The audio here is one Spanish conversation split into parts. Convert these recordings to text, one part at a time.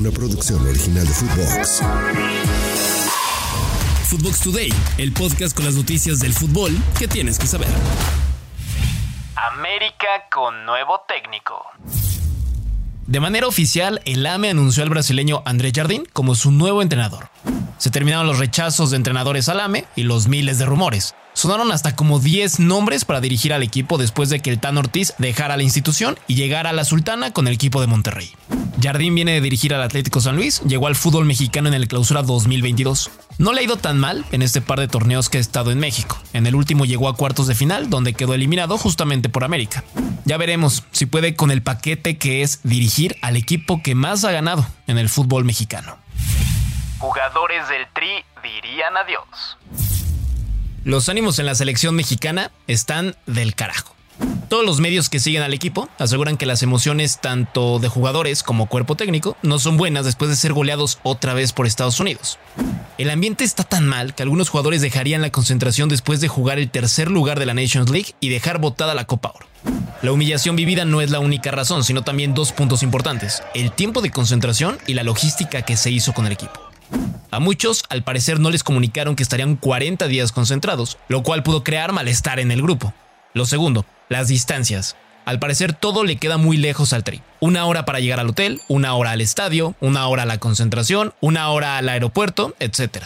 una producción original de Footbox. Footbox Today, el podcast con las noticias del fútbol que tienes que saber. América con nuevo técnico. De manera oficial, el AME anunció al brasileño André Jardín como su nuevo entrenador. Se terminaron los rechazos de entrenadores al AME y los miles de rumores. Sonaron hasta como 10 nombres para dirigir al equipo después de que el Tan Ortiz dejara la institución y llegara a la Sultana con el equipo de Monterrey. Jardín viene de dirigir al Atlético San Luis, llegó al fútbol mexicano en el Clausura 2022. No le ha ido tan mal en este par de torneos que ha estado en México. En el último llegó a cuartos de final, donde quedó eliminado justamente por América. Ya veremos si puede con el paquete que es dirigir al equipo que más ha ganado en el fútbol mexicano. Jugadores del Tri dirían adiós. Los ánimos en la selección mexicana están del carajo. Todos los medios que siguen al equipo aseguran que las emociones tanto de jugadores como cuerpo técnico no son buenas después de ser goleados otra vez por Estados Unidos. El ambiente está tan mal que algunos jugadores dejarían la concentración después de jugar el tercer lugar de la Nations League y dejar botada la Copa Oro. La humillación vivida no es la única razón, sino también dos puntos importantes, el tiempo de concentración y la logística que se hizo con el equipo. A muchos, al parecer, no les comunicaron que estarían 40 días concentrados, lo cual pudo crear malestar en el grupo. Lo segundo, las distancias. Al parecer todo le queda muy lejos al tri. Una hora para llegar al hotel, una hora al estadio, una hora a la concentración, una hora al aeropuerto, etc.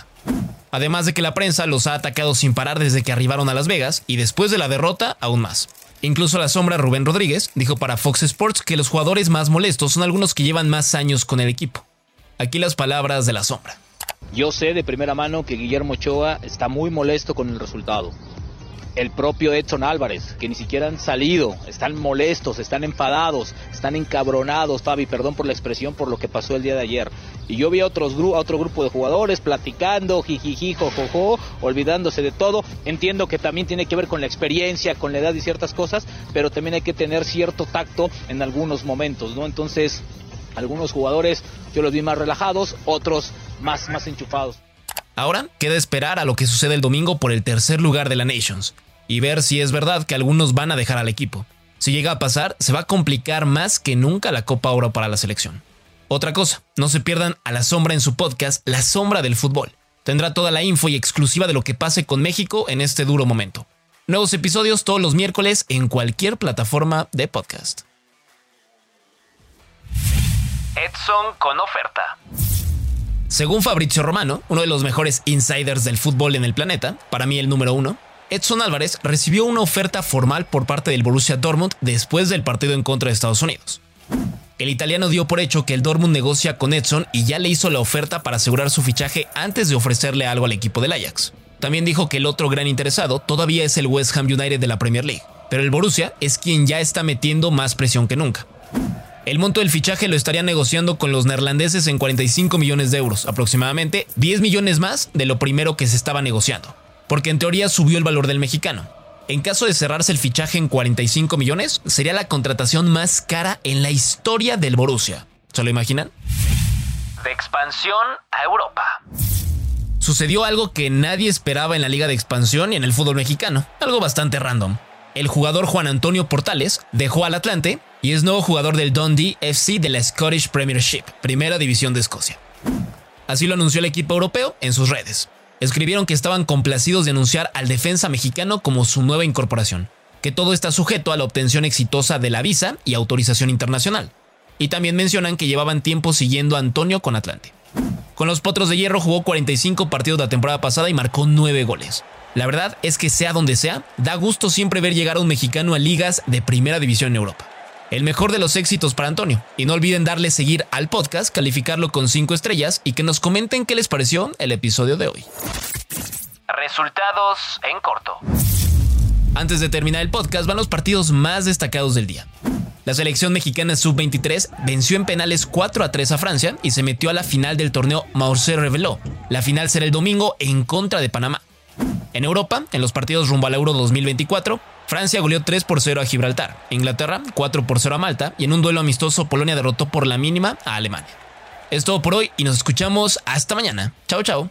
Además de que la prensa los ha atacado sin parar desde que arribaron a Las Vegas y después de la derrota aún más. Incluso la sombra Rubén Rodríguez dijo para Fox Sports que los jugadores más molestos son algunos que llevan más años con el equipo. Aquí las palabras de la sombra. Yo sé de primera mano que Guillermo Ochoa está muy molesto con el resultado el propio Edson Álvarez, que ni siquiera han salido, están molestos, están enfadados, están encabronados, Fabi, perdón por la expresión, por lo que pasó el día de ayer. Y yo vi a, otros, otro grupo de jugadores platicando, jijiji, jojojo, olvidándose de todo. Entiendo que también tiene que ver con la experiencia, con la edad y ciertas cosas, pero también hay que tener cierto tacto en algunos momentos, ¿no? Entonces, algunos jugadores yo los vi más relajados, otros más, más enchufados. Ahora queda esperar a lo que sucede el domingo por el tercer lugar de la Nations y ver si es verdad que algunos van a dejar al equipo. Si llega a pasar, se va a complicar más que nunca la Copa Oro para la selección. Otra cosa, no se pierdan a la sombra en su podcast La Sombra del Fútbol. Tendrá toda la info y exclusiva de lo que pase con México en este duro momento. Nuevos episodios todos los miércoles en cualquier plataforma de podcast. Edson con oferta. Según Fabrizio Romano, uno de los mejores insiders del fútbol en el planeta, para mí el número uno, Edson Álvarez recibió una oferta formal por parte del Borussia Dortmund después del partido en contra de Estados Unidos. El italiano dio por hecho que el Dortmund negocia con Edson y ya le hizo la oferta para asegurar su fichaje antes de ofrecerle algo al equipo del Ajax. También dijo que el otro gran interesado todavía es el West Ham United de la Premier League, pero el Borussia es quien ya está metiendo más presión que nunca. El monto del fichaje lo estaría negociando con los neerlandeses en 45 millones de euros, aproximadamente 10 millones más de lo primero que se estaba negociando porque en teoría subió el valor del mexicano. En caso de cerrarse el fichaje en 45 millones, sería la contratación más cara en la historia del Borussia. ¿Se lo imaginan? De expansión a Europa. Sucedió algo que nadie esperaba en la liga de expansión y en el fútbol mexicano, algo bastante random. El jugador Juan Antonio Portales dejó al Atlante y es nuevo jugador del Dundee FC de la Scottish Premiership, primera división de Escocia. Así lo anunció el equipo europeo en sus redes escribieron que estaban complacidos de anunciar al defensa mexicano como su nueva incorporación, que todo está sujeto a la obtención exitosa de la visa y autorización internacional. Y también mencionan que llevaban tiempo siguiendo a Antonio con Atlante. Con los Potros de Hierro jugó 45 partidos la temporada pasada y marcó 9 goles. La verdad es que sea donde sea, da gusto siempre ver llegar a un mexicano a ligas de primera división en Europa el mejor de los éxitos para Antonio. Y no olviden darle seguir al podcast, calificarlo con 5 estrellas y que nos comenten qué les pareció el episodio de hoy. Resultados en corto. Antes de terminar el podcast van los partidos más destacados del día. La selección mexicana sub-23 venció en penales 4 a 3 a Francia y se metió a la final del torneo Maurce reveló. La final será el domingo en contra de Panamá. En Europa, en los partidos rumbo al Euro 2024, Francia goleó 3 por 0 a Gibraltar, Inglaterra 4 por 0 a Malta y en un duelo amistoso Polonia derrotó por la mínima a Alemania. Es todo por hoy y nos escuchamos hasta mañana. Chao, chao.